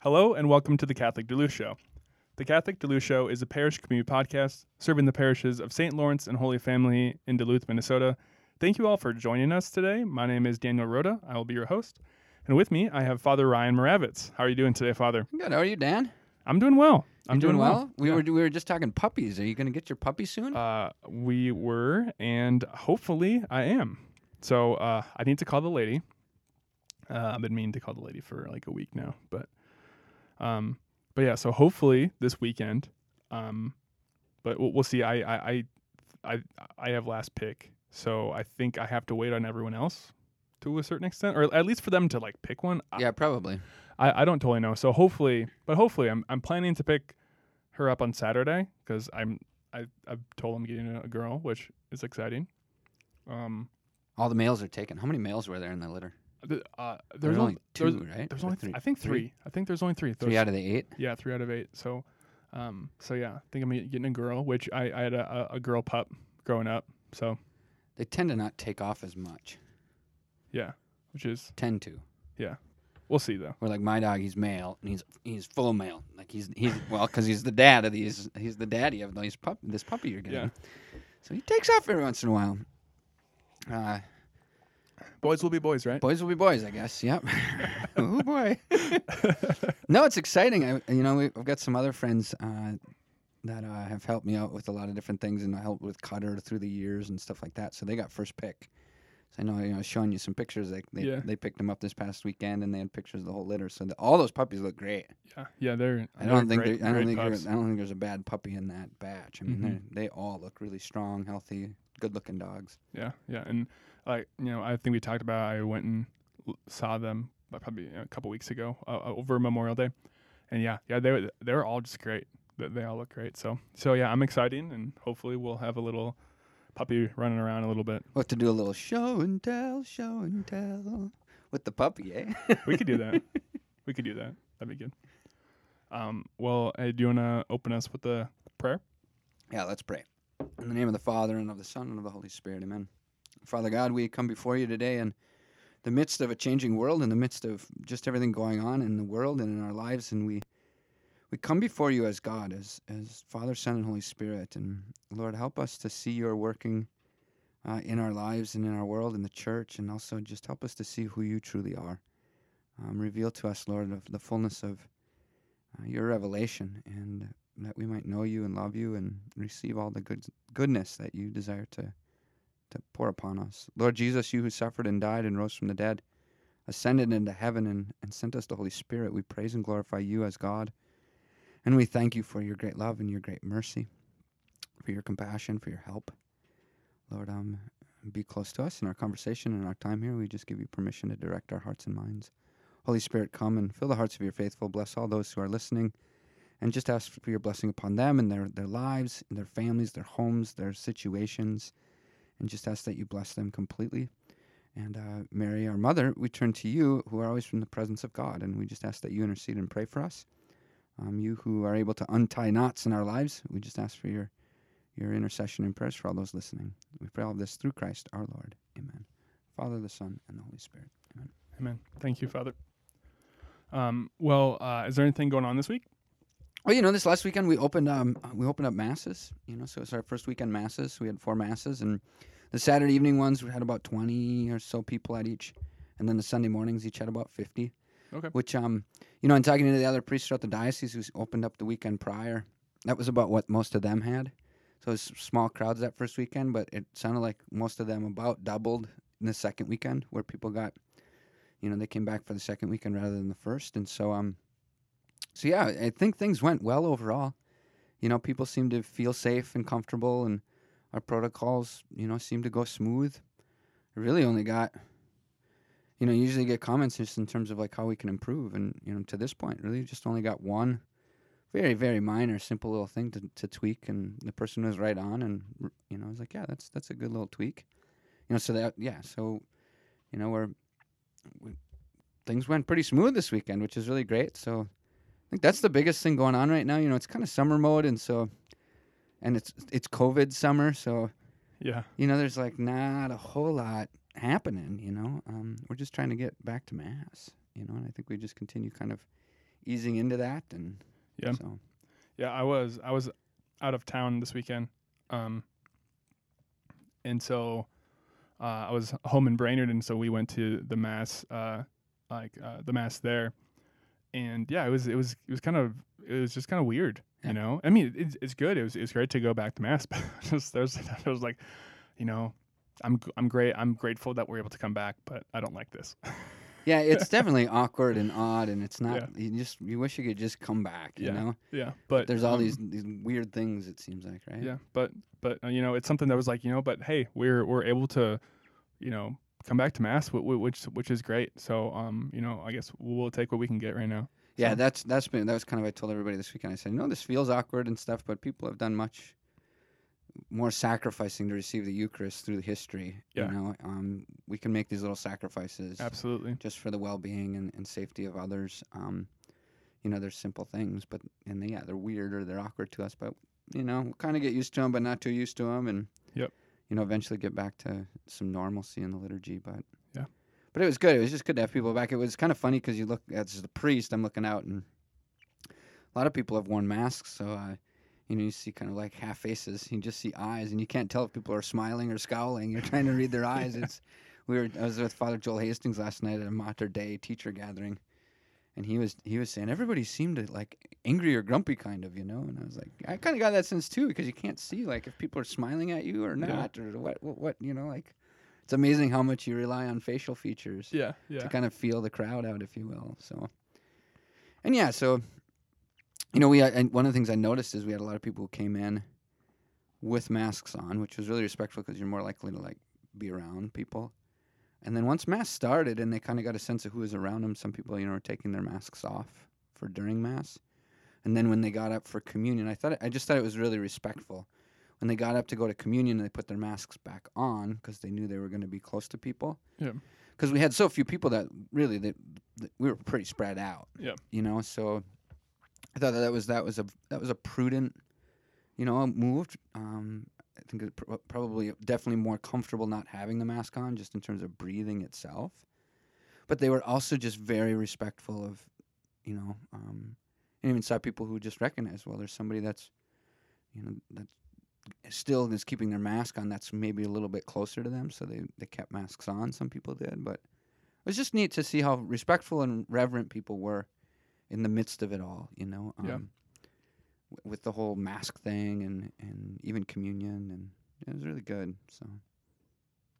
Hello and welcome to the Catholic Duluth Show. The Catholic Duluth Show is a parish community podcast serving the parishes of St. Lawrence and Holy Family in Duluth, Minnesota. Thank you all for joining us today. My name is Daniel Rhoda. I will be your host. And with me, I have Father Ryan Moravitz. How are you doing today, Father? Good. How are you, Dan? I'm doing well. I'm You doing, well? We Yeah. were we were just talking puppies. Are you going to get your puppy soon? Uh, we were, and hopefully I am. So uh, I need to call the lady. Uh, I've been meaning to call the lady for like a week now, but um, but yeah. So hopefully this weekend. Um, but we'll, we'll see. I, I I I I have last pick, so I think I have to wait on everyone else to a certain extent, or at least for them to like pick one. I- yeah, probably. I, I don't totally know. So hopefully, but hopefully, I'm I'm planning to pick her up on Saturday because I'm I I've told I'm getting a, a girl, which is exciting. Um, All the males are taken. How many males were there in the litter? Uh, there's, There's only there's, two, right? There's Or only three? I think three. I think there's only three. Three out of the eight. yeah, three out of eight. So, um, so yeah, I think I'm getting a girl, which I, I had a, a a girl pup growing up. So They tend to not take off as much. yeah, which is Tend to. Yeah, we'll see though. We're like my dog, he's male and he's he's full male. Like he's he's well because he's the dad of these. He's the daddy of these pup this puppy you're getting. Yeah. So he takes off every once in a while. Uh, Boys will be boys, right? boys will be boys, I guess. Yep. oh boy. no, it's exciting. I, you know, we, I've got some other friends uh, that uh, have helped me out with a lot of different things, and I helped with Cutter through the years and stuff like that. So they got first pick. So I know, you know, I was showing you some pictures. They they, Yeah. they picked them up this past weekend, and they had pictures of the whole litter. So the, all those puppies look great. yeah, yeah, they're. I don't think great, I don't think. I don't think there's a bad puppy in that batch. I mean, Mhm. they're they all look really strong, healthy, good-looking dogs. Yeah, yeah, and like you know, I think we talked about. I went and l- saw them uh, probably you know, a couple weeks ago uh, uh, over Memorial Day, and yeah, yeah, they were they were all just great. They, they all look great. So so yeah, I'm excited, and hopefully we'll have a little puppy running around a little bit. We'll have to do a little show and tell, show and tell with the puppy, eh? We could do that. we could do that. That'd be good. Um, well, hey, do you want to open us with the prayer? Yeah, let's pray. In the name of the Father, and of the Son, and of the Holy Spirit, amen. Father God, we come before you today in the midst of a changing world, in the midst of just everything going on in the world and in our lives, and we we come before you as God, as as Father, Son, and Holy Spirit, and Lord, help us to see your working uh, in our lives and in our world, in the church, and also just help us to see who you truly are. Um, reveal to us, Lord, of the fullness of uh, your revelation, and that we might know you and love you and receive all the good goodness that you desire to to pour upon us. Lord Jesus, you who suffered and died and rose from the dead, ascended into heaven and, and sent us the Holy Spirit, we praise and glorify you as God. And we thank you for your great love and your great mercy, for your compassion, for your help. Lord, um, be close to us in our conversation and our time here. We just give you permission to direct our hearts and minds. Holy Spirit, come and fill the hearts of your faithful. Bless all those who are listening and just ask for your blessing upon them and their, their lives, and their families, their homes, their situations, and just ask that you bless them completely. And uh, Mary, our mother, we turn to you, who are always from the presence of God, and we just ask that you intercede and pray for us. Um, you who are able to untie knots in our lives, we just ask for your your intercession and prayers for all those listening. We pray all this through Christ our Lord. Amen. Father, the Son, and the Holy Spirit. Amen. Amen. Thank you, Father. Um, well, uh, is there anything going on this week? Well, you know, this last weekend we opened um we opened up masses. You know, so it's our first weekend masses. We had four masses, and the Saturday evening ones we had about twenty or so people at each, and then the Sunday mornings each had about fifty. Okay. Which um, you know, in talking to the other priests throughout the diocese who opened up the weekend prior, that was about what most of them had. So it was small crowds that first weekend, but it sounded like most of them about doubled in the second weekend, where people got, you know, they came back for the second weekend rather than the first, and so um, so yeah, I think things went well overall. You know, people seem to feel safe and comfortable, and our protocols, you know, seem to go smooth. I really only got, you know, usually get comments just in terms of like how we can improve, and you know, to this point, really just only got one very very minor, simple little thing to, to tweak, and the person was right on, and you know, I was like, yeah, that's that's a good little tweak. You know, so that yeah, so you know, we're we, things went pretty smooth this weekend, which is really great. So think that's the biggest thing going on right now. You know, it's kind of summer mode, and so, and it's it's COVID summer, so Yeah. you know, there's like not a whole lot happening. You know, um, we're just trying to get back to mass. You know, and I think we just continue kind of easing into that, and Yeah. So Yeah, I was I was out of town this weekend, um, and so uh, I was home in Brainerd, and so we went to the mass, uh, like uh, the mass there, and yeah, it was it was it was kind of it was just kind of weird, Yeah. you know. I mean, it's it's good. It was it's great to go back to mass, but just there's I was like, you know, I'm I'm great. I'm grateful that we're able to come back, but I don't like this. yeah, it's definitely awkward and odd, and it's not. Yeah. You just you wish you could just come back. You Yeah, know, yeah, but there's all um, these these weird things. It seems like, right? Yeah, but but uh, you know, it's something that was like you know, but hey, we're we're able to, you know, come back to mass, wh- wh- which which is great. So um, you know, I guess we'll take what we can get right now. Yeah, So- that's that's been that was kind of I told everybody this weekend. I said, you know, this feels awkward and stuff, but people have done much more sacrificing to receive the Eucharist through the history. Yeah. You know, um, we can make these little sacrifices Absolutely. just for the well-being and, and safety of others. Um, you know, they're simple things, but and they, yeah, they're weird or they're awkward to us, but you know, we'll kind of get used to them, but not too used to them, and Yep. You know, eventually get back to some normalcy in the liturgy. But Yeah. but it was good. It was just good to have people back. It was kind of funny because you look as the priest, I'm looking out, and a lot of people have worn masks, so. Uh, you know, you see kind of like half faces. You just see eyes, and you can't tell if people are smiling or scowling. You're trying to read their eyes. It's we were. I was with Father Joel Hastings last night at a Mater Day teacher gathering, and he was he was saying everybody seemed to like angry or grumpy, kind of, you know. And I was like, I kind of got that sense too because you can't see like if people are smiling at you or Yeah. not or what, what what you know like. It's amazing how much you rely on facial features Yeah, yeah, to kind of feel the crowd out, if you will. So, and yeah, so you know, we had, and one of the things I noticed is we had a lot of people who came in with masks on, which was really respectful because you're more likely to like be around people. And then once mass started, and they kind of got a sense of who was around them, some people, you know, were taking their masks off for during mass. And then when they got up for communion, I thought I just thought it was really respectful. When they got up to go to communion, they put their masks back on because they knew they were going to be close to people yeah, because we had so few people that really that, that we were pretty spread out. Yeah. You know, so I thought that, that was that was a that was a prudent, you know, move. Um, I think it pr- probably definitely more comfortable not having the mask on, just in terms of breathing itself. But they were also just very respectful of, you know, um, and even saw people who just recognized, well, there's somebody that's, you know, that still is keeping their mask on. That's maybe a little bit closer to them, so they they kept masks on. Some people did, but it was just neat to see how respectful and reverent people were in the midst of it all. You know, um, Yeah. With the whole mask thing and and even communion, and it was really good. So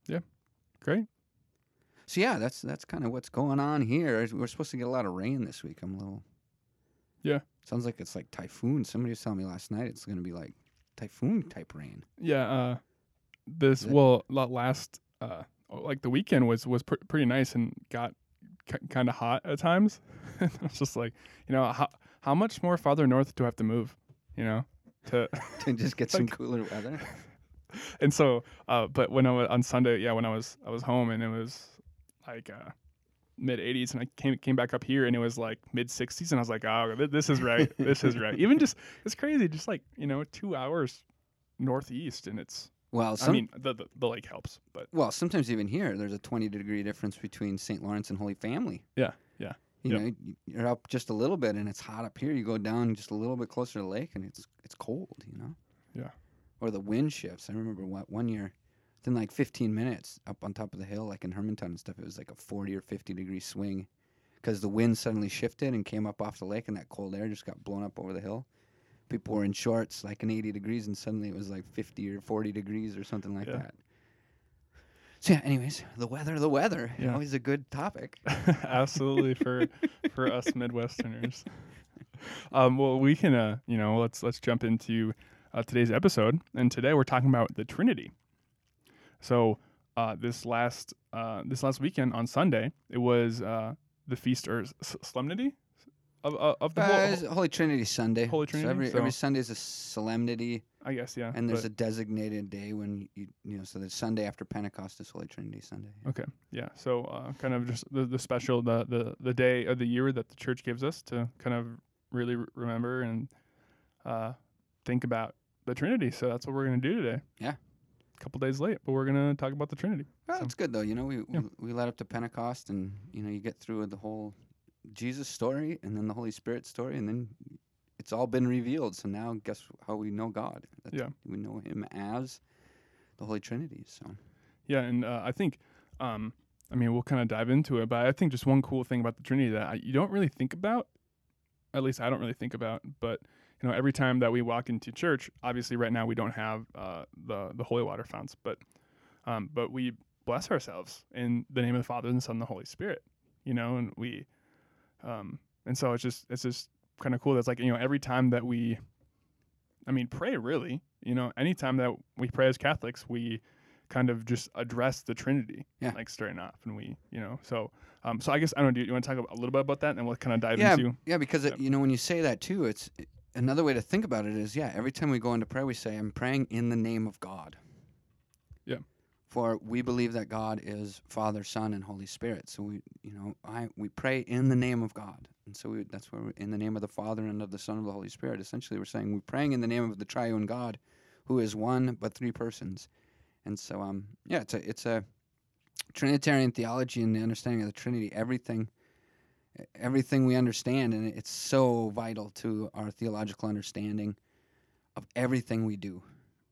yeah, great. so yeah, that's that's kind of what's going on here. We're supposed to get a lot of rain this week. I'm a little Yeah. Sounds like it's like typhoon. Somebody was telling me last night it's going to be like typhoon type rain. Yeah, uh, this Is it- well last uh like the weekend was was pr- pretty nice and got k- kind of hot at times. I was just like, you know, how how much more farther north do I have to move? You know, to to just get some Like- cooler weather. and so uh but when I was on Sunday, yeah, when I was I was home and it was like uh mid 80s and I came came back up here and it was like mid 60s and I was like, "Oh, th- this is right. this is right." Even just it's crazy just like, you know, 2 hours northeast and it's Well, I mean, the, the the lake helps, but well, sometimes even here there's a 20 degree difference between St. Lawrence and Holy Family. Yeah, yeah, You yep. know, you're up just a little bit and it's hot up here. You go down just a little bit closer to the lake and it's it's cold. You know. Yeah. Or the wind shifts. I remember what one year, within like 15 minutes up on top of the hill, like in Hermantown and stuff, it was like a 40 or 50 degree swing, because the wind suddenly shifted and came up off the lake and that cold air just got blown up over the hill. People were in shorts like in 80 degrees and suddenly it was like 50 or 40 degrees or something like Yeah. that. So yeah, anyways, the weather, the weather, Yeah. always a good topic. absolutely for for us Midwesterners. Um, well, we can, uh, you know, let's let's jump into uh, today's episode, and today we're talking about the Trinity. So uh, this last uh, this last weekend on Sunday, it was uh, the feast or solemnity of of, of the Uh, whole. it's Holy Trinity Sunday. Holy So Trinity, every so- every Sunday is a solemnity, I guess, yeah. and there's a designated day when you you know. So the Sunday after Pentecost is Holy Trinity Sunday. Okay. Yeah. So uh, kind of just the, the special the, the the day of the year that the church gives us to kind of really re- remember and uh, think about the Trinity. So that's what we're gonna do today. Yeah. A couple days late, but we're gonna talk about the Trinity. Well, So- it's good though. You know, we, Yeah. we we led up to Pentecost, and you know, you get through the whole Jesus' story and then the Holy Spirit story, and then it's all been revealed. So now, guess how we know God? That's- Yeah. we know Him as the Holy Trinity. So Yeah, and uh, I think, um, I mean, we'll kind of dive into it, but I think just one cool thing about the Trinity that I, you don't really think about, at least I don't really think about, but you know, every time that we walk into church, obviously, right now we don't have uh, the the holy water founts, but um, but we bless ourselves in the name of the Father and the Son and the Holy Spirit, you know, and we, um, and so it's just it's just kind of cool. That's like you know, every time that we, I mean, pray really, you know, anytime that we pray as Catholics, we kind of just address the Trinity, Yeah. like starting off, and we, you know, so, um, so I guess I don't know. Do you want to talk a little bit about that, and we'll kind of dive yeah, into, yeah, because it, you know when you say that too, it's another way to think about it is yeah. Every time we go into prayer, we say, "I'm praying in the name of God." Yeah. For we believe that God is Father, Son, and Holy Spirit. So we, you know, I we pray in the name of God, and so we, that's where in the name of the Father and of the Son of the Holy Spirit. Essentially, we're saying we're praying in the name of the Triune God, who is one but three persons. And so, um, yeah, it's a it's a Trinitarian theology and the understanding of the Trinity. Everything everything we understand, and it's so vital to our theological understanding of everything we do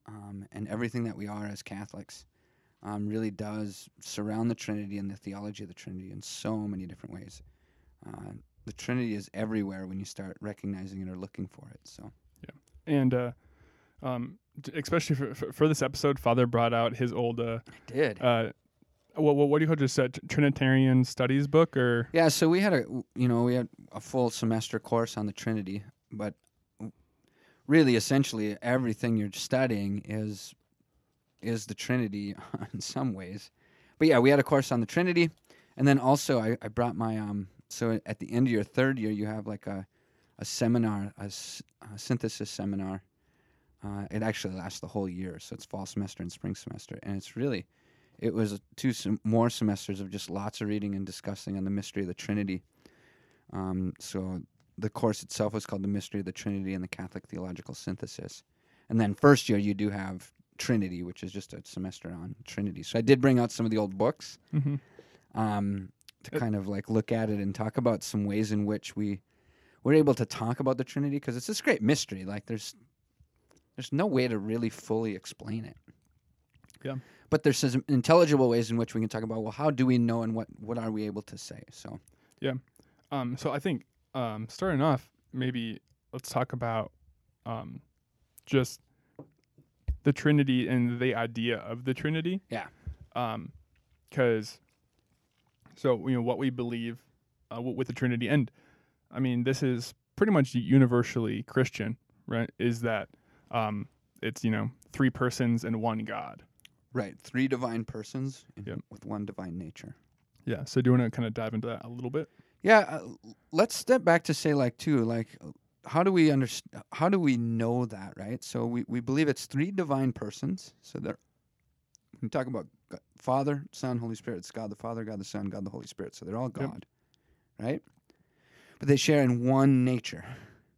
um, and everything that we are as Catholics. Um, really does surround the Trinity and the theology of the Trinity in so many different ways. Uh, the Trinity is everywhere when you start recognizing it or looking for it. So, yeah, and uh, um, especially for, for for this episode, Father brought out his old uh, I did. uh, what what, what do you call it, just a Trinitarian studies book or Yeah, so we had a you know we had a full semester course on the Trinity, but really essentially everything you're studying is is the Trinity in some ways. But yeah, we had a course on the Trinity, and then also I, I brought my um. So at the end of your third year, you have like a a seminar, a synthesis seminar. Uh, it actually lasts the whole year, so it's fall semester and spring semester, and it's really it was two more semesters of just lots of reading and discussing on the mystery of the Trinity. Um, so the course itself was called the Mystery of the Trinity and the Catholic Theological Synthesis, and then first year you do have Trinity, which is just a semester on Trinity. So I did bring out some of the old books Mhm. um, to kind of like look at it and talk about some ways in which we we're able to talk about the Trinity because it's this great mystery. Like there's there's no way to really fully explain it. Yeah. But there's some intelligible ways in which we can talk about well, how do we know and what what are we able to say? So Um, so I think um, starting off, maybe let's talk about um, just the Trinity and the idea of the Trinity. Yeah. Um, because so you know what we believe uh, with the Trinity, and I mean this is pretty much universally Christian, right? Is that um, it's you know three persons and one God. right, three divine persons Yep. with one divine nature. Yeah. So do you want to kind of dive into that a little bit? Yeah, uh, let's step back to say like too like how do we understand how do we know that right? So we, we believe it's three divine persons. So they're we talk about Go- Father, Son, Holy Spirit. It's God the Father, God the Son, God the Holy Spirit. So they're all Yep. God, right? But they share in one nature,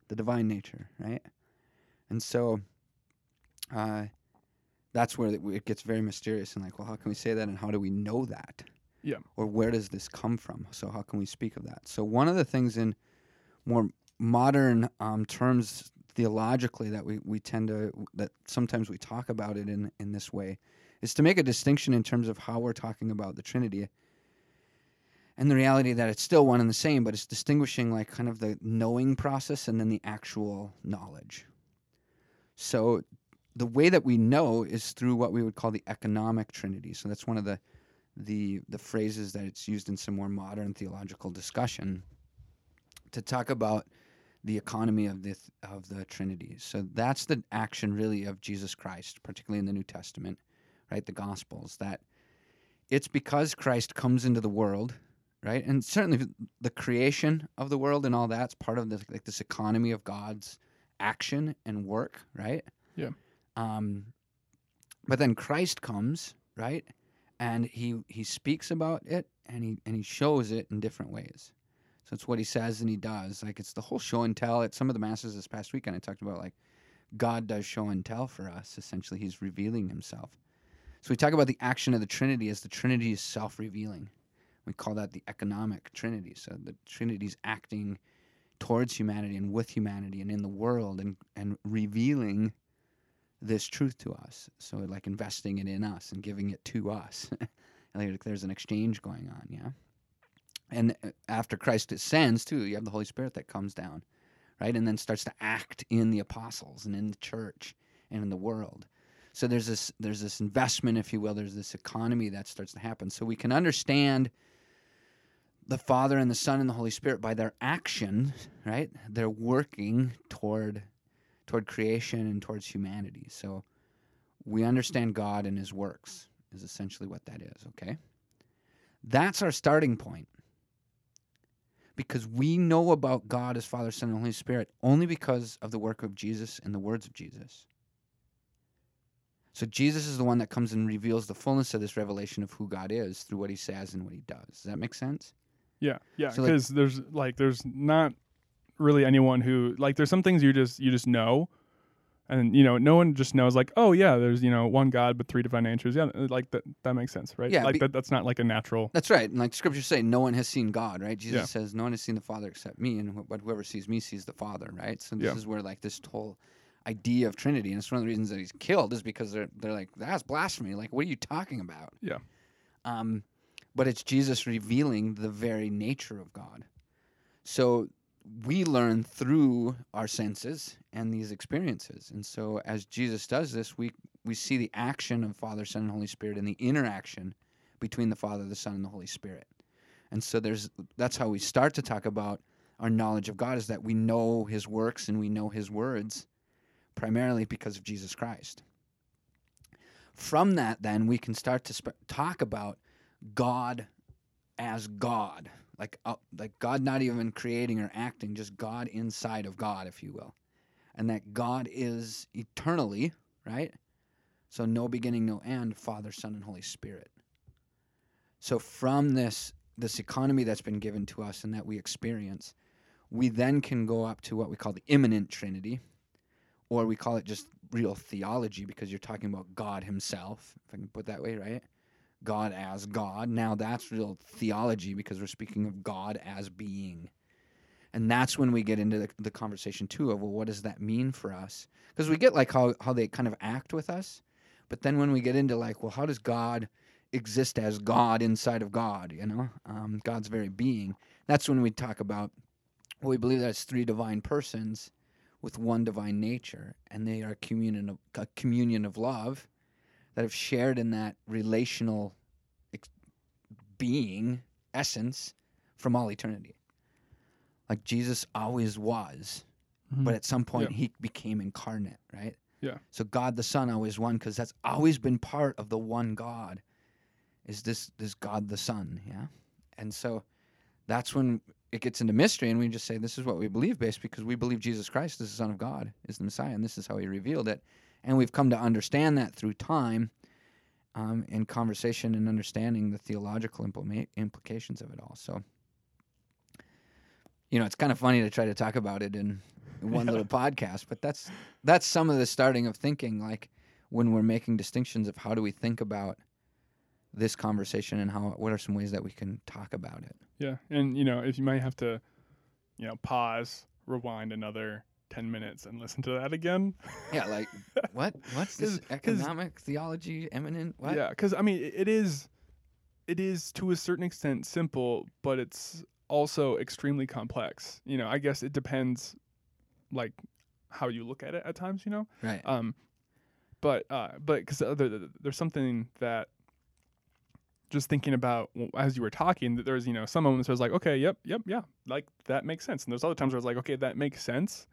the divine nature, right? And so, uh, that's where it it gets very mysterious and like, well, how can we say that, and how do we know that? Yeah. Or where does this come from? So how can we speak of that? So one of the things in more modern um, terms theologically that we, we tend to that sometimes we talk about it in in this way is to make a distinction in terms of how we're talking about the Trinity and the reality that it's still one and the same, but it's distinguishing like kind of the knowing process and then the actual knowledge. So the way that we know is through what we would call the economic Trinity. So that's one of the the the phrases that it's used in some more modern theological discussion to talk about the economy of the of the Trinity. So that's the action really of Jesus Christ, particularly in the New Testament, right? The Gospels that it's because Christ comes into the world, right? And certainly the creation of the world and all that's part of this like this economy of God's action and work, right? Yeah. Um but then Christ comes, right? And he he speaks about it and he and he shows it in different ways. So it's what he says and he does. Like it's the whole show and tell. At some of the masses this past weekend, I talked about like God does show and tell for us. Essentially, He's revealing Himself. So we talk about the action of the Trinity as the Trinity is self-revealing. We call that the economic Trinity. So the Trinity's acting towards humanity and with humanity and in the world and, and revealing this truth to us. So like investing it in us and giving it to us. like there's an exchange going on, yeah. And uh, after Christ ascends too, you have the Holy Spirit that comes down, right? And then starts to act in the apostles and in the church and in the world. So there's this there's this investment, if you will, there's this economy that starts to happen. So we can understand the Father and the Son and the Holy Spirit by their action, right? They're working toward toward creation and towards humanity. So we understand God and his works is essentially what that is, okay? That's our starting point. Because we know about God as Father, Son, and Holy Spirit only because of the work of Jesus and the words of Jesus. So Jesus is the one that comes and reveals the fullness of this revelation of who God is through what he says and what he does. Does that make sense? Yeah, yeah. So, like- Because there's like there's not really anyone who like there's some things you just you just know, and you know no one just knows like oh yeah there's you know one God but three divine natures yeah like that that makes sense right Yeah, like be- that that's not like a natural That's right. And like scriptures say, no one has seen God, right? Jesus Yeah. says, no one has seen the Father except me, and wh- but whoever sees me sees the Father, right? So this Yeah. is where like this whole idea of Trinity, and it's one of the reasons that he's killed is because they're they're like that's blasphemy. Like, what are you talking about? Yeah. Um, but it's Jesus revealing the very nature of God. So we learn through our senses and these experiences, and so as Jesus does this, we we see the action of Father, Son, and Holy Spirit, and the interaction between the Father, the Son, and the Holy Spirit. And so there's that's how we start to talk about our knowledge of God is that we know his works and we know his words primarily because of Jesus Christ. From that then we can start to sp- talk about God as God, like uh, like God not even creating or acting, just God inside of God if you will. And that God is eternally, right? So no beginning, no end, Father, Son, and Holy Spirit. So from this this economy that's been given to us and that we experience, we then can go up to what we call the immanent Trinity, or we call it just real theology because you're talking about God Himself, if I can put that way, right? God as God. Now that's real theology because we're speaking of God as being. And that's when we get into the, the conversation too of well, what does that mean for us? Because we get like how, how they kind of act with us, but then when we get into like, well, how does God exist as God inside of God? You know, um, God's very being. That's when we talk about. Well, we believe that's three divine persons with one divine nature, and they are communion of a communion of love that have shared in that relational ex- being essence from all eternity. Like Jesus always was, mm-hmm. but at some point Yeah. he became incarnate, right? Yeah. So God the Son always won because that's always been part of the one God. Is this this God the Son? Yeah, and so that's when it gets into mystery, and we just say this is what we believe, based because we believe Jesus Christ is the Son of God, is the Messiah, and this is how He revealed it, and we've come to understand that through time, um, in conversation and understanding the theological implima- implications of it all. So, you know, it's kind of funny to try to talk about it in, one little podcast, but that's that's some of the starting of thinking, like when we're making distinctions of how do we think about this conversation and how what are some ways that we can talk about it. Yeah, and you know, if you might have to, you know, pause, rewind another ten minutes, and listen to that again. Yeah, like what? What's this economic theology immanent? What? Yeah, because I mean, it, is, it is to a certain extent simple, but it's also extremely complex. You know, I guess it depends, like, how you look at it at times. You know, Right. um, but uh, but because there's something that just thinking about as you were talking that there's you know some moments where it's like okay yep yep yeah like that makes sense and there's other times where it's like okay that makes sense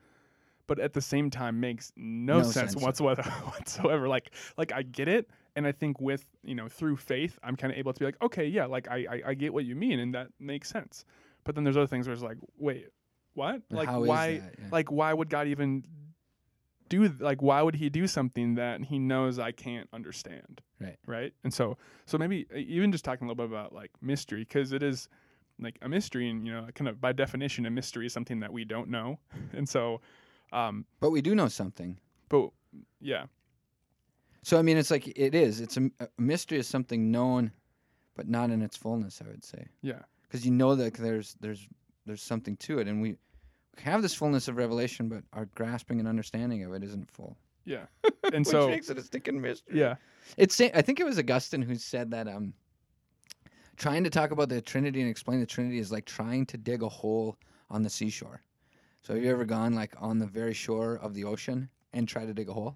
but at the same time makes no, No sense, sense. whatsoever whatsoever like like i get it and i think with you know through faith i'm kind of able to be like okay yeah like I, I i get what you mean and that makes sense but then there's other things where it's like wait what like why? Yeah. like why would god even do like why would he do something that he knows i can't understand Right. right and so so maybe even just talking a little bit about like mystery because it is like a mystery and you know kind of by definition a mystery is something that we don't know and so um But we do know something. but yeah So I mean, it's like it is. It's a, a mystery is something known but not in its fullness. I would say Yeah. because you know that there's there's there's something to it, and we have this fullness of revelation, but our grasping and understanding of it isn't full. Yeah. And Which so makes it a sticking mystery. yeah. It's I think it was Augustine who said that um trying to talk about the Trinity and explain the Trinity is like trying to dig a hole on the seashore. So have you ever gone like on the very shore of the ocean and tried to dig a hole?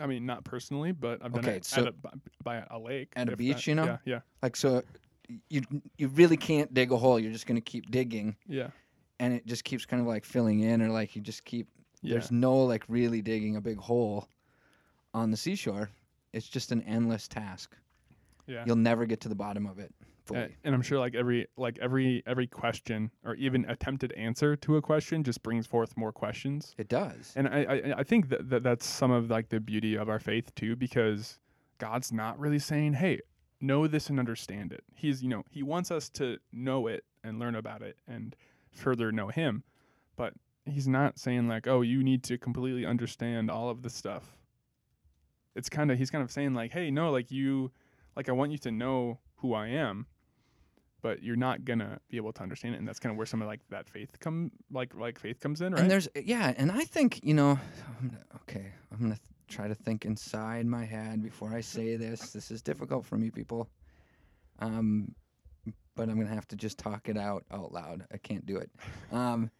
I mean, not personally, but I've done Okay, it so- at a, by- a lake. At a if beach, that- you know? Yeah. Yeah. Like so you you really can't dig a hole. You're just going to keep digging Yeah. and it just keeps kind of like filling in or like you just keep Yeah. there's no like really digging a big hole on the seashore. It's just an endless task. yeah. You'll never get to the bottom of it fully. And I'm sure like every like every every question or even attempted answer to a question just brings forth more questions. It does. And I I, I think that, that that's some of like the beauty of our faith too, because God's not really saying, "Hey, know this and understand it." He's you know He wants us to know it and learn about it and further know Him, but He's not saying like, "Oh, you need to completely understand all of this stuff." It's kind of He's kind of saying like, "Hey, no, like you, like I want you to know who I am." But you're not gonna be able to understand it, and that's kind of where some of like that faith come, like like faith comes in, right? And there's yeah, and I think you know, I'm gonna, okay, I'm gonna th- try to think inside my head before I say this. This is difficult for me, people. Um, but I'm gonna have to just talk it out out loud. I can't do it. Um,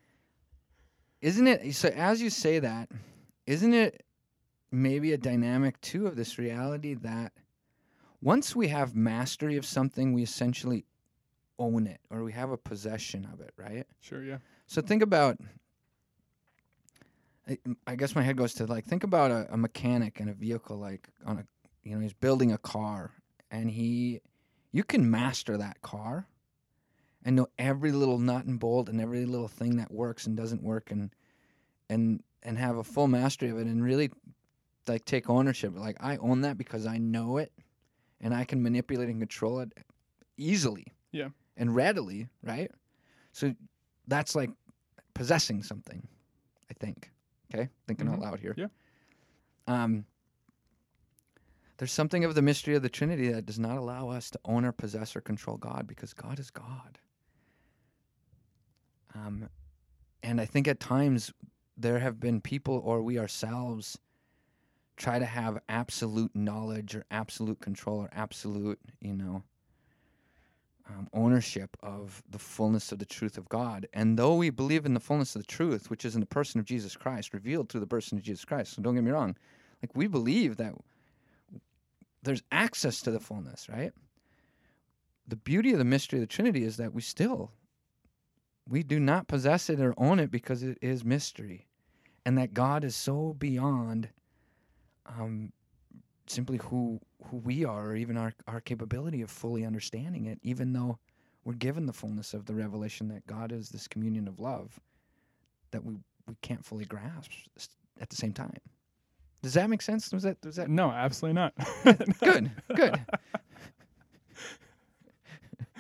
isn't it so? As you say that, isn't it maybe a dynamic too of this reality that once we have mastery of something, we essentially own it or we have a possession of it, right? sure, yeah, So think about. I, I guess my head goes to like think about a, a mechanic and a vehicle, like on a, you know, he's building a car, and he, you can master that car, and know every little nut and bolt and every little thing that works and doesn't work, and, and and have a full mastery of it, and really, like take ownership. Like I own that because I know it, and I can manipulate and control it easily. Yeah. And readily, right? So that's like possessing something, I think. Okay, thinking out Mhm. loud here. Yeah. Um, there's something of the mystery of the Trinity that does not allow us to own or possess or control God because God is God. Um, and I think at times there have been people or we ourselves try to have absolute knowledge or absolute control or absolute, you know, um, ownership of the fullness of the truth of God. And though we believe in the fullness of the truth, which is in the person of Jesus Christ, revealed through the person of Jesus Christ, so don't get me wrong, like we believe that there's access to the fullness, right? The beauty of the mystery of the Trinity is that we still we do not possess it or own it because it is mystery, and that God is so beyond um, simply who who we are or even our, our capability of fully understanding it, even though we're given the fullness of the revelation that God is this communion of love that we, we can't fully grasp at the same time. Does that make sense? Was that was that no, absolutely not. good? Good.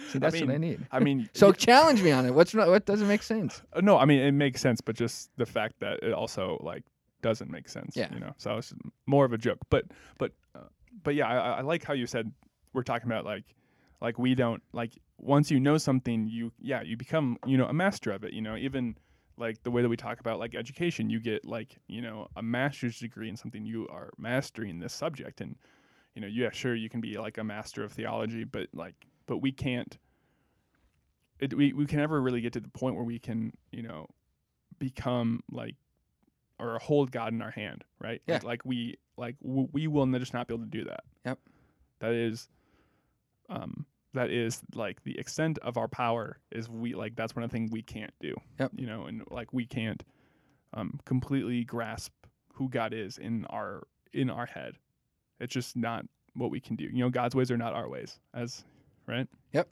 See, that's what I need. I mean, So challenge me on it. What's what doesn't make sense? no, I mean it makes sense, but just the fact that it also like doesn't make sense. Yeah. you know. So it's more of a joke, but but uh, but yeah, I, I like how you said we're talking about like like we don't like once you know something, you yeah you become you know a master of it. You know, even like the way that we talk about like education, you get like you know a master's degree in something, you are mastering this subject, and you know yeah sure you can be like a master of theology, but like but we can't. It, we, we can never really get to the point where we can you know become like or hold God in our hand, right? Yeah. Like, like we like w- we will just not be able to do that. Yep. That is, um, that is like the extent of our power is we like that's one of the things we can't do. Yep. You know, and like we can't, um, completely grasp who God is in our in our head. It's just not what we can do. You know, God's ways are not our ways. As right. Yep.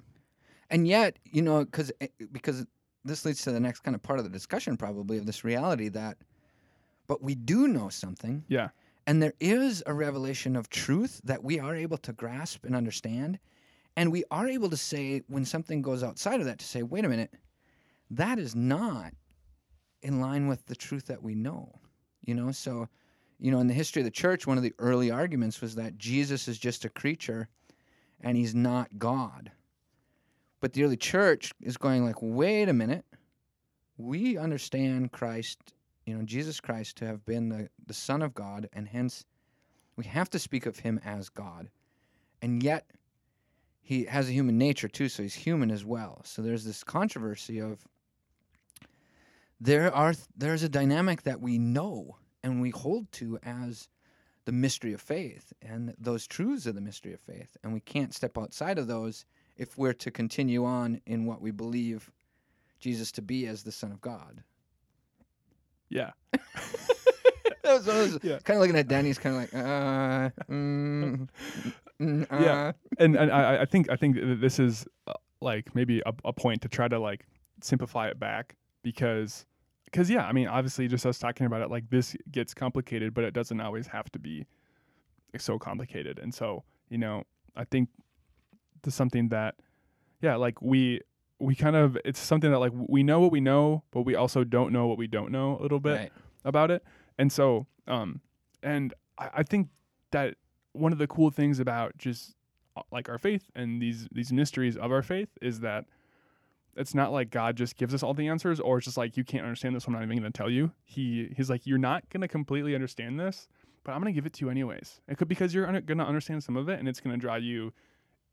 And yet, you know, because because this leads to the next kind of part of the discussion, probably of this reality that, but we do know something, Yeah. and there is a revelation of truth that we are able to grasp and understand, and we are able to say when something goes outside of that to say, wait a minute, that is not in line with the truth that we know. You know, so you know, in the history of the church, one of the early arguments was that Jesus is just a creature and he's not God. But the early church is going like, wait a minute. We understand Christ, you know, Jesus Christ to have been the, the Son of God, and hence we have to speak of him as God. And yet he has a human nature too, so he's human as well. So there's this controversy of there are there's a dynamic that we know and we hold to as the mystery of faith and those truths of the mystery of faith and we can't step outside of those if we're to continue on in what we believe Jesus to be as the son of God. Yeah. that was of Yeah. kind of looking at Danny's kind of like uh, mm, mm, uh. Yeah. and and I, I think I think this is uh, like maybe a, a point to try to like simplify it back because because yeah I mean obviously just us talking about it like this gets complicated but it doesn't always have to be so complicated and so you know I think to something that yeah like we we kind of it's something that like we know what we know but we also don't know what we don't know a little bit Right. about it. And so, um, and I, I think that one of the cool things about just uh, like our faith and these these mysteries of our faith is that it's not like God just gives us all the answers, or it's just like you can't understand this. So I'm not even going to tell you. He he's like you're not going to completely understand this, but I'm going to give it to you anyways. It could because you're going to understand some of it, and it's going to draw you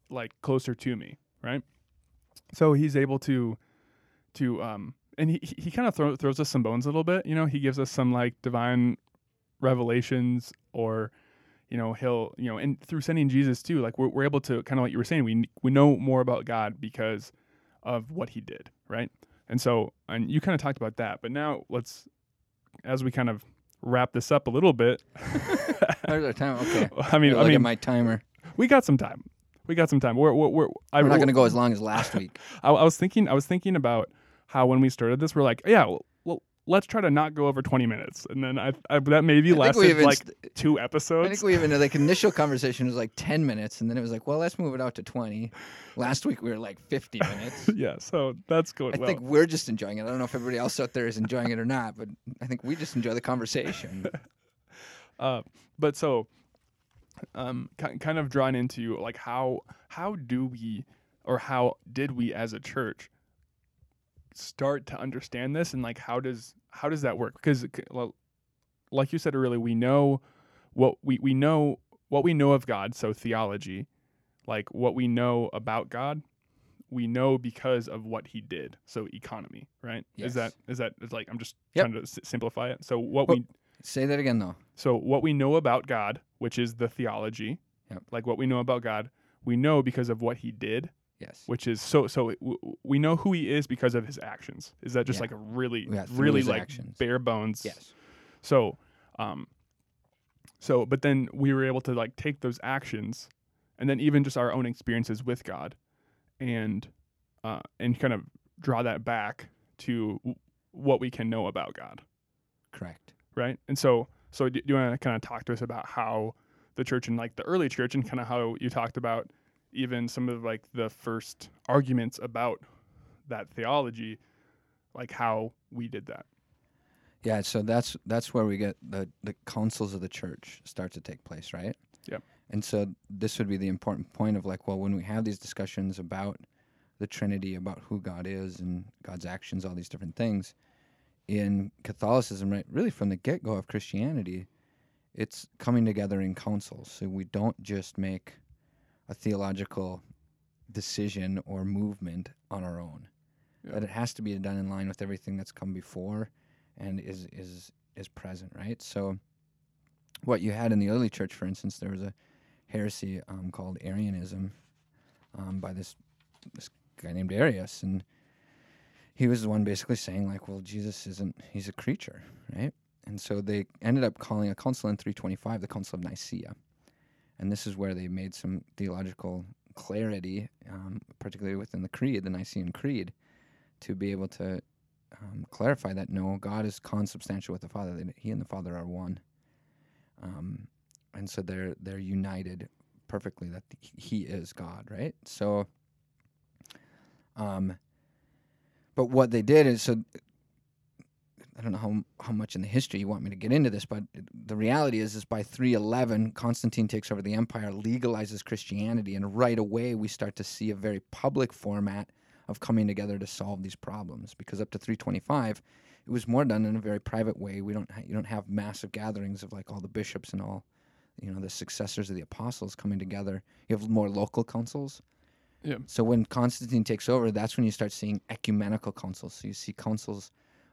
like closer to me, right? So he's able to to um and he he kind of throw, throws us some bones a little bit. You know, he gives us some like divine revelations, or you know, he'll you know, and through sending Jesus too, like we're we're able to kind of like you were saying, we we know more about God because of what he did, right? And so, and you kind of talked about that, but now let's, as we kind of wrap this up a little bit. There's our time. Okay. I mean, I mean, my timer. we got some time. We got some time. We're we're, we're I, We're not going to go as long as last week. I, I was thinking I was thinking about how when we started this, we're like, yeah, well, well let's try to not go over 20 minutes, and then I, I that maybe I lasted like st- two I episodes. think we even like initial conversation was like ten minutes, and then it was like, well, let's move it out to twenty. Last week we were like fifty minutes. yeah, so that's going I well. think we're just enjoying it. I don't know if everybody else out there is enjoying it or not, but I think we just enjoy the conversation. Uh, but so, um, ki- kind of drawn into like how how do we or how did we as a church start to understand this and like how does how does that work? Because well, like you said earlier, we know what we we know what we know of God, so theology, like what we know about God. We know because of what he did. So economy, right? Yes. Is that is that is like I'm just Yep. trying to s- simplify it. So what Well- we Say that again, though. So what we know about God, which is the theology, Yep. like what we know about God, we know because of what He did, Yes. which is so so. it- w- w- We know who He is because of His actions. Is that just Yeah. like a really Yeah, really like actions. bare bones? Yes. So, um, so but then we were able to like take those actions, and then even just our own experiences with God, and uh, and kind of draw that back to w- what we can know about God Correct. right? And so, so do, do you want to kind of talk to us about how the church and like the early church and kind of how you talked about even some of like the first arguments about that theology, like how we did that. Yeah. So that's that's where we get the the councils of the church start to take place, right? Yep. And so this would be the important point of like, well, when we have these discussions about the Trinity, about who God is and God's actions, all these different things, in Catholicism, right, really from the get go of Christianity, it's coming together in councils. So we don't just make a theological decision or movement on our own. Yeah. That it has to be done in line with everything that's come before and is is is present, right? So what you had in the early church, for instance, there was a heresy um, called Arianism um, by this this guy named Arius, and he was the one basically saying like, well, Jesus isn't he's a creature, right? And so they ended up calling a council in 325 the Council of Nicaea, and this is where they made some theological clarity, um, particularly within the Creed, the Nicene Creed, to be able to um, clarify that no, God is consubstantial with the Father; that He and the Father are one, um, and so they're they're united perfectly. That He is God, right? So, um, but what they did is so I don't know how how much in the history you want me to get into this, but the reality is, is by 311, Constantine takes over the empire, legalizes Christianity, and right away we start to see a very public format of coming together to solve these problems. Because up to 325, it was more done in a very private way. We don't ha- you don't have massive gatherings of like all the bishops and all, you know, the successors of the apostles coming together. You have more local councils. Yeah. So when Constantine takes over, that's when you start seeing ecumenical councils. So you see councils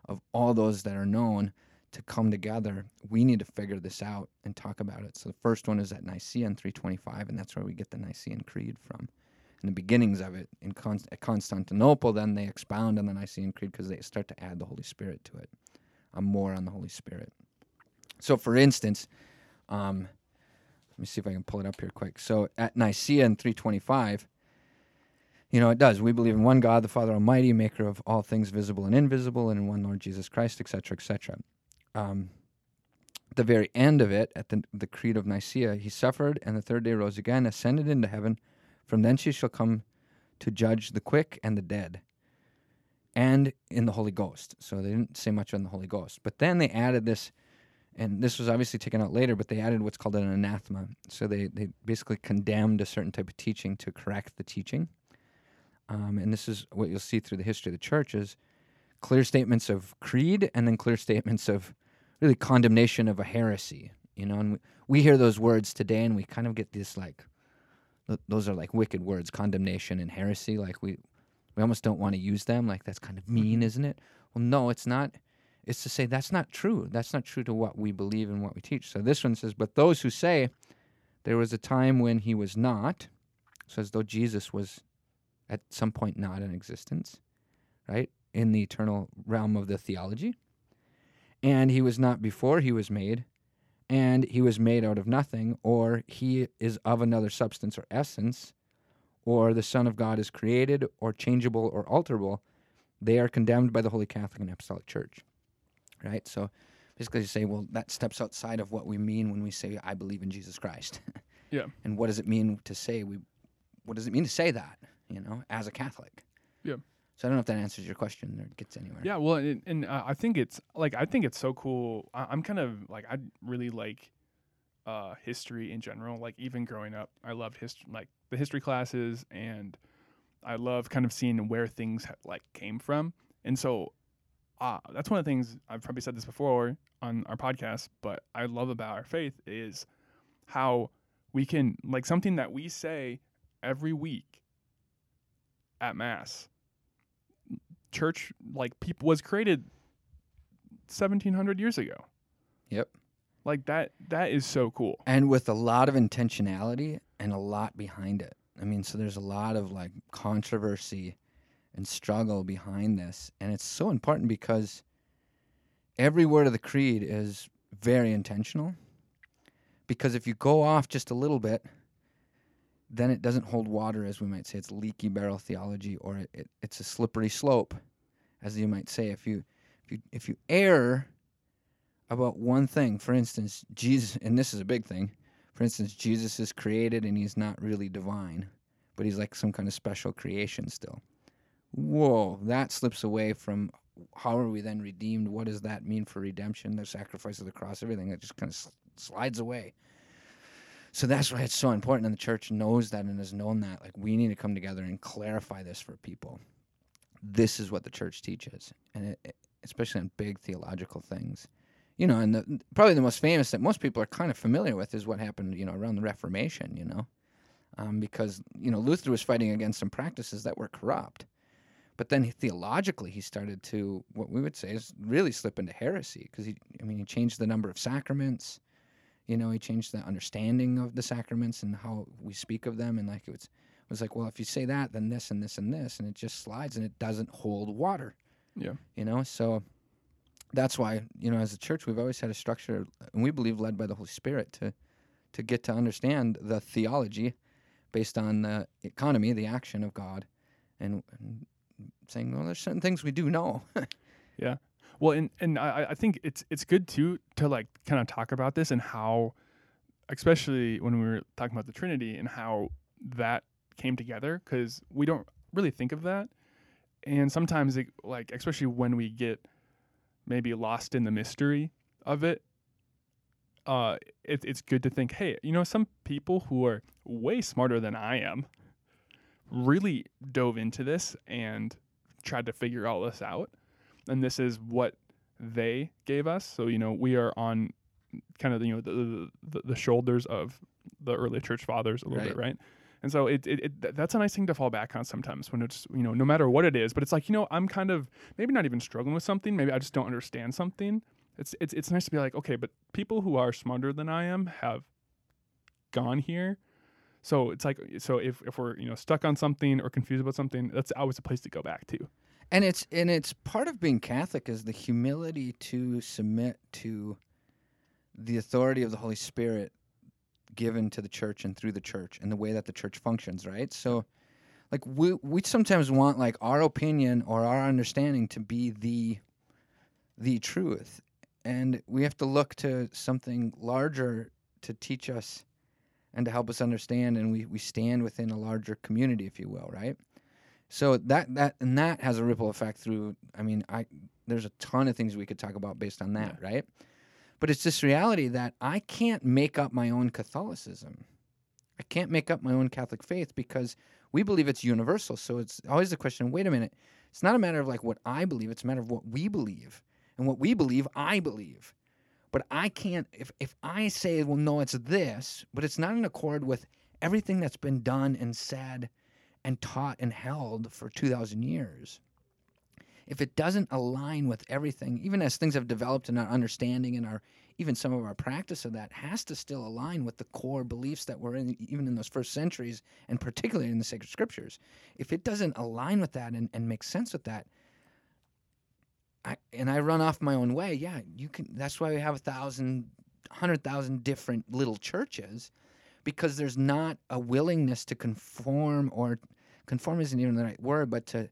of all those that are known to come together. We need to figure this out and talk about it. So the first one is at Nicaea in 325, and that's where we get the Nicene Creed from. And the beginnings of it in Const- at Constantinople, then they expound on the Nicene Creed because they start to add the Holy Spirit to it. I'm more on the Holy Spirit. So, for instance, um, let me see if I can pull it up here quick. So at Nicaea in 325, you know, it does. We believe in one God, the Father Almighty, maker of all things visible and invisible, and in one Lord Jesus Christ, etc., etc. Um, the very end of it, at the, the Creed of Nicaea, he suffered and the third day rose again, ascended into heaven. From thence he shall come to judge the quick and the dead, and in the Holy Ghost. So they didn't say much on the Holy Ghost. But then they added this, and this was obviously taken out later, but they added what's called an anathema. So they, they basically condemned a certain type of teaching to correct the teaching. Um, and this is what you'll see through the history of the church is clear statements of creed and then clear statements of really condemnation of a heresy you know and we, we hear those words today and we kind of get this like th- those are like wicked words condemnation and heresy like we we almost don't want to use them like that's kind of mean isn't it? Well no it's not it's to say that's not true that's not true to what we believe and what we teach. So this one says but those who say there was a time when he was not so as though jesus was at some point not in existence, right? In the eternal realm of the theology. And he was not before he was made, and he was made out of nothing, or he is of another substance or essence, or the Son of God is created, or changeable, or alterable. They are condemned by the Holy Catholic and Apostolic Church, right? So basically, you say, well, that steps outside of what we mean when we say, I believe in Jesus Christ. Yeah. and what does it mean to say we? What does it mean to say that? You know, as a Catholic. Yeah. So I don't know if that answers your question or gets anywhere. Yeah, well, and, and uh, I think it's like I think it's so cool. I, I'm kind of like I really like uh, history in general. Like even growing up, I loved history, like the history classes, and I love kind of seeing where things ha- like came from. And so uh, that's one of the things I've probably said this before on our podcast, but I love about our faith is how we can like something that we say every week at mass church like people was created 1700 years ago Yep. like that that is so cool And with a lot of intentionality and a lot behind it. I mean, so there's a lot of like controversy and struggle behind this. And it's so important because every word of the creed is very intentional. Because if you go off just a little bit, then it doesn't hold water, as we might say. It's leaky barrel theology, or it, it, it's a slippery slope, as you might say. If you if you if you err about one thing, for instance, Jesus, and this is a big thing. For instance, Jesus is created and he's not really divine, but he's like some kind of special creation still. Whoa, that slips away from how are we then redeemed? What does that mean for redemption? The sacrifice of the cross, everything that just kind of slides away. So that's why it's so important, and the church knows that and has known that. Like we need to come together and clarify this for people. This is what the church teaches, and it, it- especially on big theological things you know, and the, probably the most famous that most people are kind of familiar with is what happened, you know, around the Reformation, you know, um, because you know Luther was fighting against some practices that were corrupt, but then he, theologically he started to what we would say is really slip into heresy because he, I mean, he changed the number of sacraments, you know, he changed the understanding of the sacraments and how we speak of them, and like it was it was like, well, if you say that, then this and this and this, and it just slides and it doesn't hold water, Yeah. you know, so that's why you know as a church we've always had a structure and we believe led by the holy spirit to to get to understand the theology based on the economy the action of god and, and saying well there's certain things we do know Well, and and I, I think it's it's good too to like kind of talk about this and how, especially when we were talking about the Trinity and how that came together because we don't really think of that, and sometimes it like especially when we get maybe lost in the mystery of it, uh, it, it's good to think, hey, you know, some people who are way smarter than I am really dove into this and tried to figure all this out. And this is what they gave us. So, you know, we are on kind of, you know, the, the, the shoulders of the early church fathers a little Right. bit, right? And so it, it, it that's a nice thing to fall back on sometimes when it's you know no matter what it is, but it's like you know I'm kind of maybe not even struggling with something, maybe I just don't understand something. It's it's it's nice to be like okay, but people who are smarter than I am have gone here. So it's like so if if we're you know stuck on something or confused about something, that's always a place to go back to. And it's and it's part of being Catholic is the humility to submit to the authority of the Holy Spirit given to the church and through the church and the way that the church functions, right? So like we we sometimes want like our opinion or our understanding to be the the truth. And we have to look to something larger to teach us and to help us understand and we, we stand within a larger community, if you will, right? So that that and that has a ripple effect through. I mean, I there's a ton of things we could talk about based on that, right? But it's this reality that I can't make up my own Catholicism. I can't make up my own Catholic faith because we believe it's universal. So it's always the question: Wait a minute. It's not a matter of like what I believe. It's a matter of what we believe, and what we believe, I believe. But I can't. If if I say, well, no, it's this, but it's not in accord with everything that's been done and said and taught and held for 2,000 years. If it doesn't align with everything, even as things have developed in our understanding and our even some of our practice of that has to still align with the core beliefs that were in even in those first centuries and particularly in the sacred scriptures. If it doesn't align with that and, and make sense with that, I, and I run off my own way, yeah, you can that's why we have a thousand, hundred thousand different little churches because there's not a willingness to conform or conform isn't even the right word, but to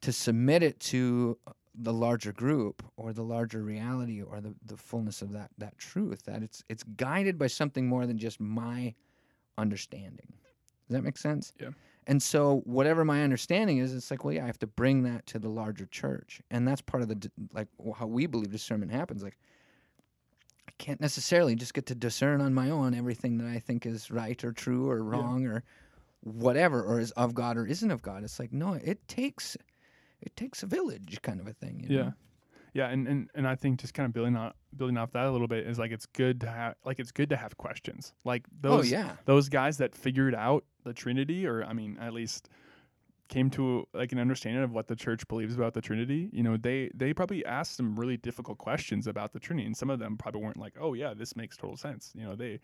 to submit it to uh, the larger group or the larger reality or the, the fullness of that that truth that it's it's guided by something more than just my understanding. Does that make sense? Yeah. And so whatever my understanding is, it's like, well, yeah, I have to bring that to the larger church, and that's part of the like how we believe discernment happens. Like, I can't necessarily just get to discern on my own everything that I think is right or true or wrong or whatever, or is of God or isn't of God. It's like, no, it takes it takes a village kind of a thing. You Yeah. know? Yeah, and, and, and I think just kind of building on building off that a little bit is like it's good to have like it's good to have questions. Like oh, those oh yeah. those guys that figured out the Trinity, or I mean, at least came to like an understanding of what the church believes about the Trinity. You know, they they probably asked some really difficult questions about the Trinity, and some of them probably weren't like, "Oh yeah, this makes total sense." You know, they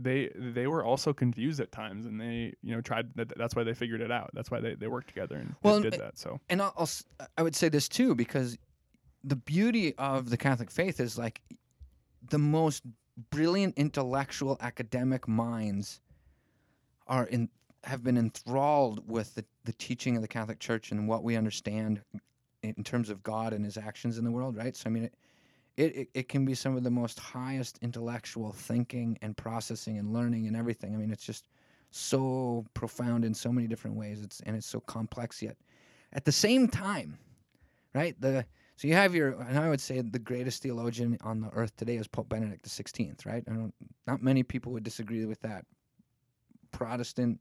they they were also confused at times, and they you know tried. That, that's why they figured it out. That's why they, they worked together and Well, did, and- that. So and I'll, I'll I would say this too because the beauty of the Catholic faith is like the most brilliant intellectual academic minds are in have been enthralled with the, the teaching of the Catholic Church and what we understand in terms of God and His actions in the world. Right. So I mean, it it, it, it can be some of the most highest intellectual thinking and processing and learning and everything. I mean, it's just so profound in so many different ways. It's and it's so complex yet at the same time, right? The so you have your and I would say the greatest theologian on the earth today is Pope Benedict the Sixteenth, right? I don't not many people would disagree with that. Protestant,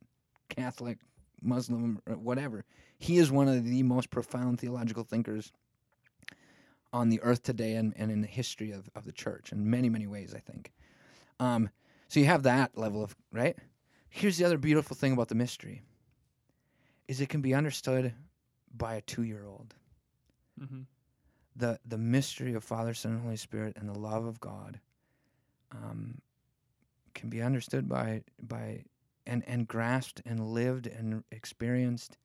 Catholic, Muslim, whatever. He is one of the most profound theological thinkers on the earth today and, and in the history of, of the church in many, many ways, I think. Um, so you have that level of right? Here's the other beautiful thing about the mystery is it can be understood by a two year old. mm-hmm. The the mystery of Father, Son, and Holy Spirit and the love of God um, can be understood by by and, and grasped and lived and experienced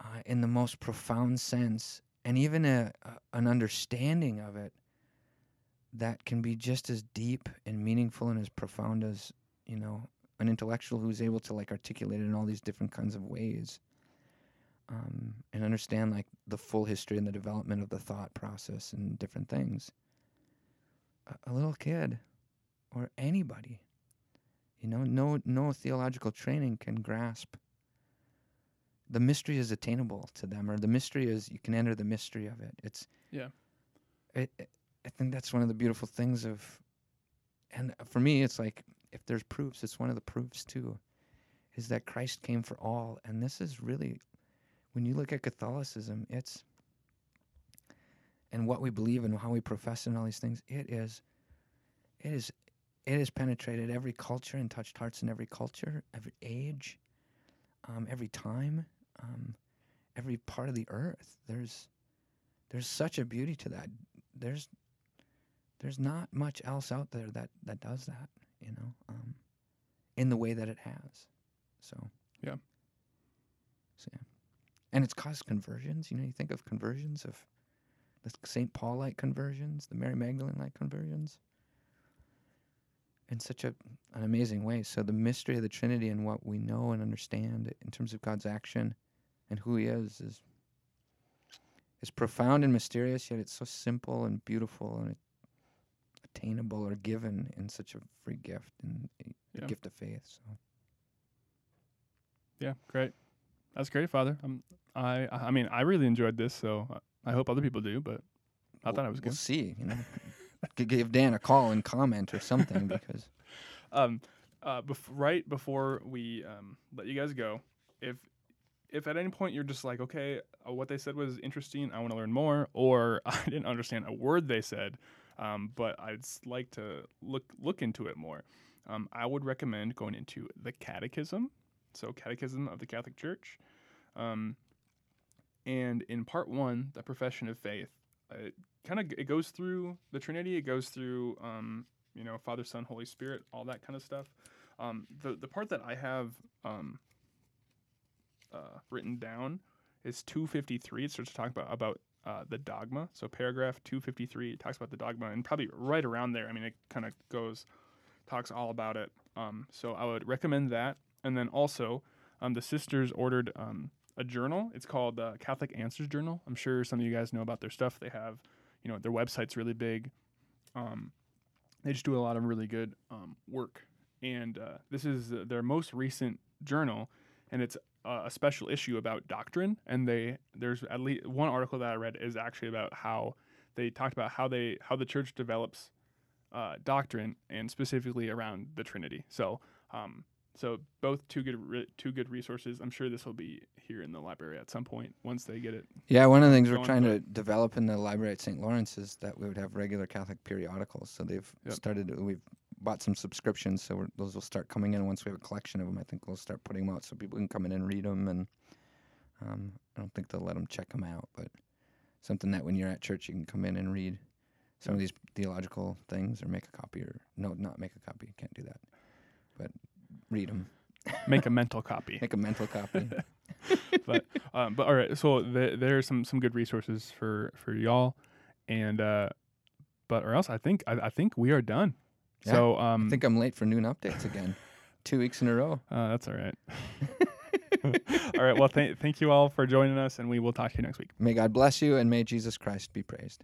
uh, in the most profound sense and even a, a an understanding of it that can be just as deep and meaningful and as profound as you know an intellectual who's able to like articulate it in all these different kinds of ways. Um, and understand like the full history and the development of the thought process and different things. A, a little kid or anybody you know no no theological training can grasp the mystery is attainable to them or the mystery is you can enter the mystery of it. It's Yeah. it, it- I think that's one of the beautiful things of, and for me, it's like if there's proofs, it's one of the proofs too, is that Christ came for all, and this is really, when you look at Catholicism, it's, and what we believe and how we profess and all these things, it is, it is, it has penetrated every culture and touched hearts in every culture, every age, um, every time, um, every part of the earth. There's, there's such a beauty to that. There's there's not much else out there that that does that, you know, um, in the way that it has. So Yeah. So yeah, and it's caused conversions. You know, you think of conversions of the Saint Paul like conversions, the Mary Magdalene like conversions, in such a an amazing way. So the mystery of the Trinity and what we know and understand in terms of God's action and who He is is is profound and mysterious. Yet it's so simple and beautiful and attainable or given in such a free gift and a Yeah. gift of faith. So Yeah, great. That's great, Father. Um, I I mean, I really enjoyed this, so I hope other people do. But I thought it was good. we'll see. You know, G- give Dan a call and comment or something because Um, uh, bef- right before we um, let you guys go, if if at any point you're just like, okay, uh, what they said was interesting, I want to learn more, or I didn't understand a word they said, um, but I'd like to look look into it more, um, I would recommend going into the Catechism, so Catechism of the Catholic Church, um, and in Part One, the Profession of Faith, uh, it kind of it goes through the Trinity, it goes through um, you know, Father, Son, Holy Spirit, all that kind of stuff. Um, the the part that I have um, uh, written down is 253. It starts to talk about about uh, the dogma. So paragraph 253 talks about the dogma, and probably right around there. I mean, it kind of goes talks all about it. Um, so I would recommend that. And then also, um, the sisters ordered um, a journal. It's called the Catholic Answers Journal. I'm sure some of you guys know about their stuff. They have, you know, their website's really big. Um, they just do a lot of really good um, work. And uh, this is uh, their most recent journal, and it's uh, a special issue about doctrine. And they there's at least one article that I read is actually about how they talked about how they how the church develops uh, doctrine, and specifically around the Trinity. So um, so both two good re- two good resources. I'm sure this will be here in the library at some point once they get it. yeah, one of the things we're trying to develop in the library at St. Lawrence is that we would have regular Catholic periodicals. So they've Yep. started. We've bought some subscriptions, so we're, those will start coming in once we have a collection of them. I think we'll start putting them out so people can come in and read them. And um, I don't think they'll let them check them out, but something that when you're at church you can come in and read some of these theological things or make a copy or no, not make a copy. You can't do that, but read them. Make a mental copy. Make a mental copy. but um, but all right. So th- there are some some good resources for for y'all, and uh, but or else I think I, I think we are done. Yeah, so um, I think I'm late for noon updates again. Two weeks in a row. uh, that's all right. all right. Well, th- thank you all for joining us, and we will talk to you next week. May God bless you and may Jesus Christ be praised.